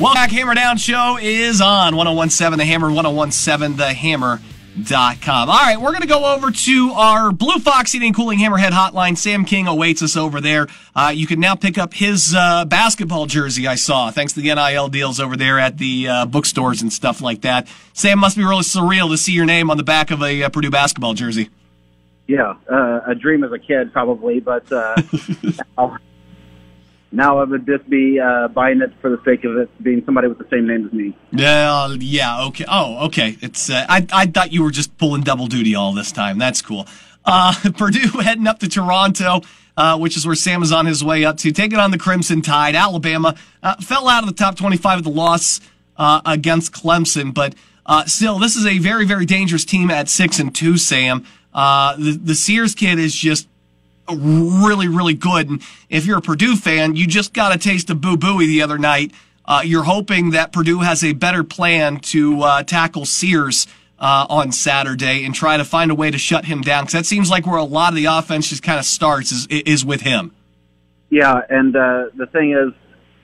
Welcome back. Hammer Down Show is on 1017 The Hammer, 1017thehammer.com. All right, we're going to go over to our Blue Fox Heating and Cooling Hammerhead hotline. Sam King awaits us over there. Uh, you can now pick up his uh, basketball jersey, I saw, thanks to the NIL deals over there at the uh, bookstores and stuff like that. Sam, must be really surreal to see your name on the back of a uh, Purdue basketball jersey. Yeah, uh, a dream as a kid, probably, but uh, now I would just be uh, buying it for the sake of it being somebody with the same name as me. Yeah, yeah, okay. Oh, okay. It's uh, I I thought you were just pulling double duty all this time. That's cool. Uh, Purdue heading up to Toronto, uh, which is where Sam is on his way up to, taking on the Crimson Tide. Alabama uh, fell out of the top 25 of the loss against Clemson, but still, this is a very, very dangerous team at six and two. Sam, the the Sears kid is just really, really good. And if you're a Purdue fan, you just got a taste of Boo Buie the other night. Uh, you're hoping that Purdue has a better plan to uh, tackle Sears uh, on Saturday and try to find a way to shut him down because that seems like where a lot of the offense just kind of starts is is with him. Yeah, and uh, the thing is,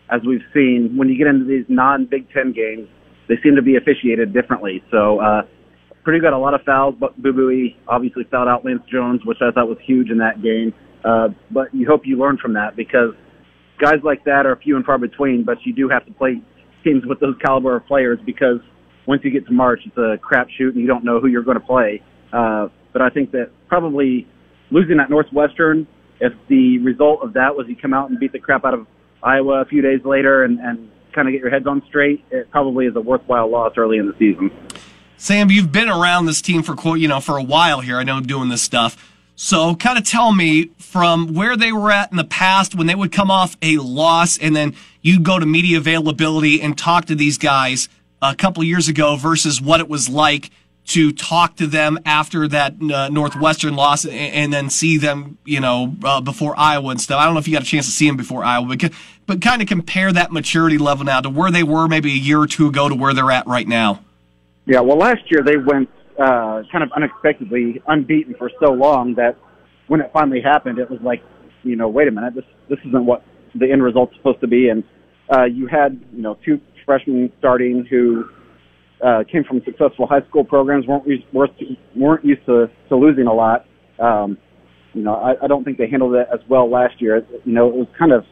as we've seen, when you get into these non-Big Ten games, they seem to be officiated differently. So uh, Purdue got a lot of fouls, but Boo Buie obviously fouled out Lance Jones, which I thought was huge in that game. Uh, but you hope you learn from that because guys like that are few and far between. But you do have to play teams with those caliber of players because once you get to March, it's a crapshoot and you don't know who you're going to play. Uh, but I think that probably losing at Northwestern, if the result of that was you come out and beat the crap out of Iowa a few days later and, and kind of get your heads on straight, it probably is a worthwhile loss early in the season. Sam, you've been around this team for you know for a while here. I know doing this stuff. So, kind of tell me from where they were at in the past when they would come off a loss, and then you'd go to media availability and talk to these guys a couple years ago versus what it was like to talk to them after that uh, Northwestern loss and, and, then see them, you know, uh, before Iowa and stuff. I don't know if you got a chance to see them before Iowa, but, but kind of compare that maturity level now to where they were maybe a year or two ago to where they're at right now. Yeah, well, last year they went uh, kind of unexpectedly unbeaten for so long that when it finally happened, it was like, you know, wait a minute, this this isn't what the end result's supposed to be. And uh, you had, you know, two freshmen starting who uh, came from successful high school programs, weren't used, weren't used to, to losing a lot. Um, you know, I, I don't think they handled it as well last year. You know, it was kind of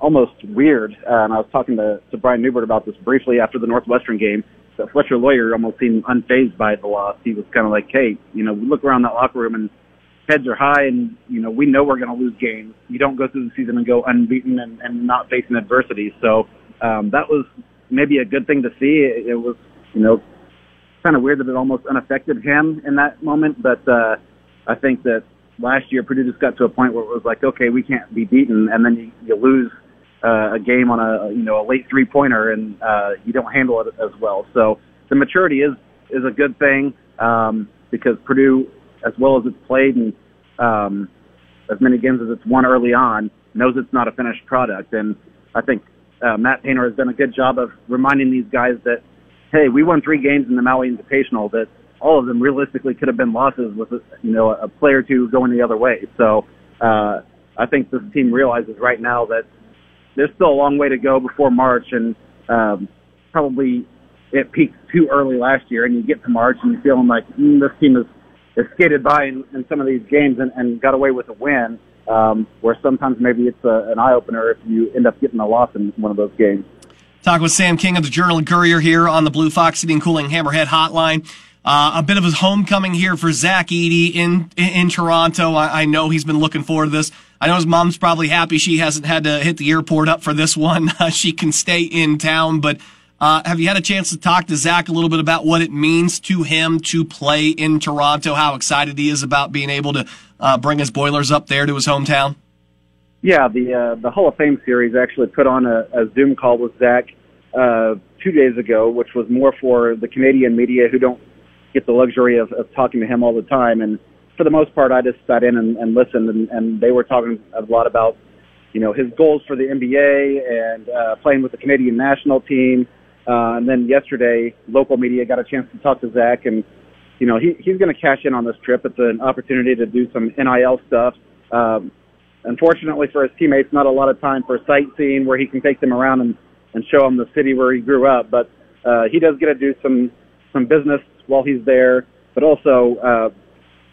almost weird. Uh, and I was talking to, to Brian Neubert about this briefly after the Northwestern game Fletcher Loyer almost seemed unfazed by the loss. He was kind of like, hey, you know, we look around that locker room and heads are high and, you know, we know we're going to lose games. You don't go through the season and go unbeaten and, and not facing adversity. So, um, that was maybe a good thing to see. It, it was, you know, kind of weird that it almost unaffected him in that moment. But, uh, I think that last year Purdue just got to a point where it was like, okay, we can't be beaten. And then you, you lose uh, a game on a you know a late three pointer and uh, you don't handle it as well. So the maturity is is a good thing um, because Purdue, as well as it's played and um, as many games as it's won early on, knows it's not a finished product. And I think uh, Matt Painter has done a good job of reminding these guys that hey, we won three games in the Maui Invitational that all of them realistically could have been losses with you know a player or two going the other way. So uh, I think this team realizes right now that there's still a long way to go before March, and um, probably it peaked too early last year. And you get to March, and you're feeling like mm, this team is, is skated by in, in some of these games and, and got away with a win. Um, where sometimes maybe it's a, an eye opener if you end up getting a loss in one of those games. Talk with Sam King of the Journal and Courier here on the Blue Fox Heating Cooling Hammerhead Hotline. Uh, a bit of his homecoming here for Zach in, in, in Toronto. I, I, know he's been looking forward to this. I know his mom's probably happy she hasn't had to hit the airport up for this one. She can stay in town, but uh, have you had a chance to talk to Zach a little bit about what it means to him to play in Toronto? How excited he is about being able to uh, bring his Boilers up there to his hometown? Yeah, the uh, the Hall of Fame series actually put on a, a Zoom call with Zach uh, two days ago, which was more for the Canadian media who don't get the luxury of, of talking to him all the time. And for the most part, I just sat in and, and listened, and, and they were talking a lot about, you know, his goals for the NBA and uh, playing with the Canadian national team. Uh, and then yesterday, local media got a chance to talk to Zach, and you know, he, he's going to cash in on this trip. It's an opportunity to do some NIL stuff. Um, unfortunately for his teammates, not a lot of time for sightseeing where he can take them around and and show him the city where he grew up. But uh, he does get to do some some business while he's there. But also, uh,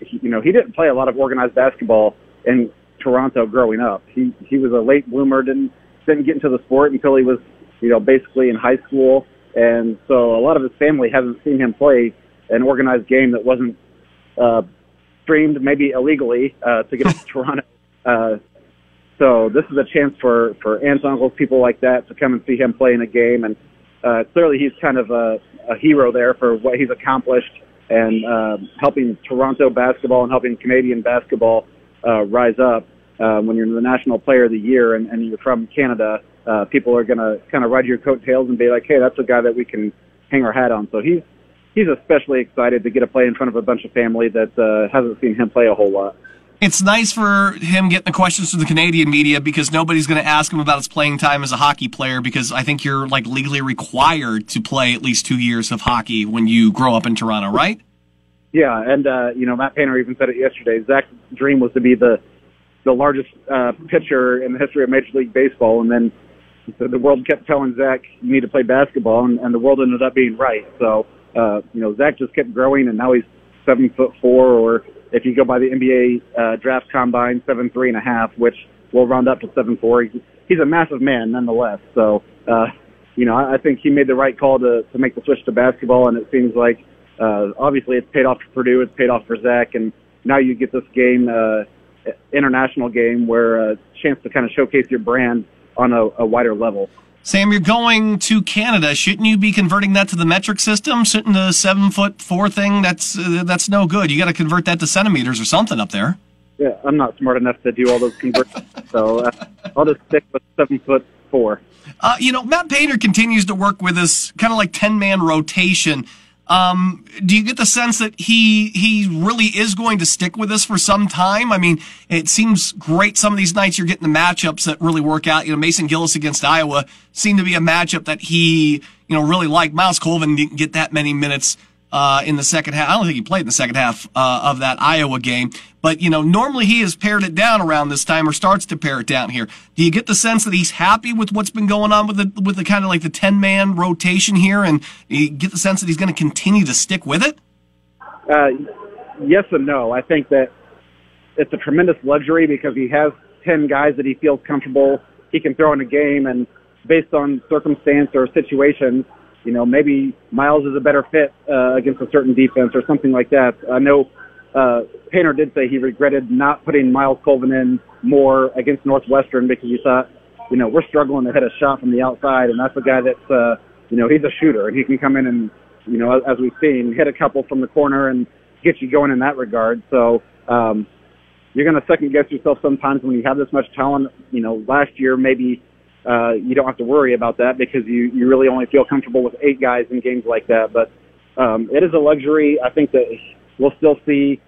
he, you know, he didn't play a lot of organized basketball in Toronto growing up. He he was a late bloomer. Didn't didn't get into the sport until he was you know basically in high school. And so a lot of his family hasn't seen him play an organized game that wasn't uh, streamed maybe illegally uh, to get to Toronto. Uh, so this is a chance for for aunts, uncles, people like that to come and see him play in a game. And uh, clearly, he's kind of a, a hero there for what he's accomplished and uh, helping Toronto basketball and helping Canadian basketball uh, rise up. Uh, when you're the national player of the year and, and you're from Canada, uh, people are going to kind of ride your coattails and be like, "Hey, that's a guy that we can hang our hat on." So he's he's especially excited to get to play in front of a bunch of family that uh, hasn't seen him play a whole lot it's nice for him getting the questions from the Canadian media because nobody's going to ask him about his playing time as a hockey player because I think you're like legally required to play at least two years of hockey when you grow up in Toronto, right? Yeah, and uh, you know Matt Painter even said it yesterday. Zach's dream was to be the the largest uh, pitcher in the history of Major League Baseball, and then the world kept telling Zach you need to play basketball, and, and the world ended up being right. So uh, you know Zach just kept growing, and now he's seven foot four or if you go by the NBA uh, draft combine, seven three and a half, which will round up to seven four. He's, a massive man nonetheless. So, uh, you know, I, I think he made the right call to to make the switch to basketball, and it seems like uh, obviously it's paid off for Purdue, it's paid off for Zach, and now you get this game, uh, international game, where a chance to kind of showcase your brand on a, a wider level. Sam, you're going to Canada. Shouldn't you be converting that to the metric system? Shouldn't the seven foot four thing that's uh, that's no good? You got to convert that to centimeters or something up there. Yeah, I'm not smart enough to do all those conversions, so uh, I'll just stick with seven foot four. Uh, you know, Matt Painter continues to work with us, kind of like ten man rotation. Um, do you get the sense that he he really is going to stick with us for some time? I mean, it seems great. Some of these nights you're getting the matchups that really work out. You know, Mason Gillis against Iowa seemed to be a matchup that he you know really liked. Myles Colvin didn't get that many minutes uh, in the second half. I don't think he played in the second half uh, of that Iowa game. But, you know, normally he has pared it down around this time or starts to pare it down here. Do you get the sense that he's happy with what's been going on with the, with the kind of like the 10 man rotation here? And you get the sense that he's going to continue to stick with it? Uh, yes and no. I think that it's a tremendous luxury because he has 10 guys that he feels comfortable he can throw in a game and based on circumstance or situation, you know, maybe Myles is a better fit uh, against a certain defense or something like that. I know uh, Painter did say he regretted not putting Myles Colvin in more against Northwestern because he thought, you know, we're struggling to hit a shot from the outside, and that's a guy that's, uh, you know, he's a shooter and he can come in and, you know, as, as we've seen, hit a couple from the corner and get you going in that regard. So, um, you're going to second guess yourself sometimes when you have this much talent. You know, last year maybe uh, you don't have to worry about that because you, you really only feel comfortable with eight guys in games like that. But um, it is a luxury. I think that we'll still see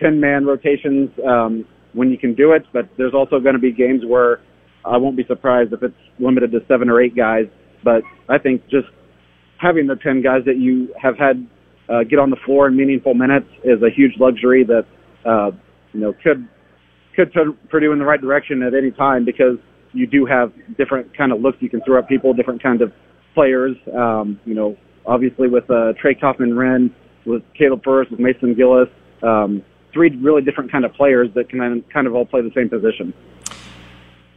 10 man rotations um, when you can do it, but there's also going to be games where I won't be surprised if it's limited to seven or eight guys. But I think just having the 10 guys that you have had uh, get on the floor in meaningful minutes is a huge luxury that, uh, you know, could, could turn Purdue in the right direction at any time because you do have different kind of looks you can throw at people, different kinds of players. Um, you know, obviously with uh, Trey Kaufman-Renn, with Caleb Furst, with Mason Gillis, um, three really different kind of players that can kind of all play the same position.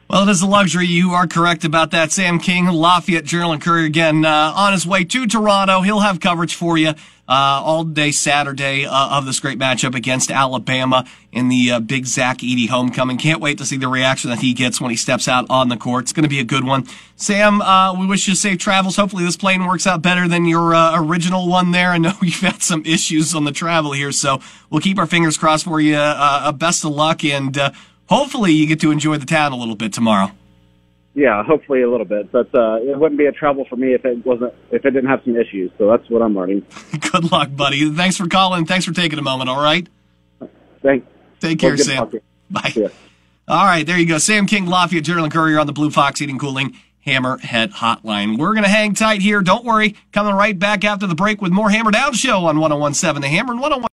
Well, it is a luxury. You are correct about that. Sam King, Lafayette Journal and Courier again uh, on his way to Toronto. He'll have coverage for you uh, all day Saturday uh, of this great matchup against Alabama in the uh, big Zach Edey homecoming. Can't wait to see the reaction that he gets when he steps out on the court. It's going to be a good one. Sam, uh, we wish you safe travels. Hopefully this plane works out better than your uh, original one there. I know you've had some issues on the travel here, so we'll keep our fingers crossed for you. best of luck and hopefully you get to enjoy the town a little bit tomorrow. Yeah, hopefully a little bit, but uh, it wouldn't be a trouble for me if it wasn't if it didn't have some issues. So that's what I'm learning. Good luck, buddy. Thanks for calling. Thanks for taking a moment. All right. Thanks. Take care, Sam. Bye. All right, there you go. Sam King, Lafayette Journal and Courier on the Blue Fox Heating Cooling Hammerhead Hotline. We're going to hang tight here. Don't worry. Coming right back after the break with more Hammer Down Show on 1017 The Hammer and 101.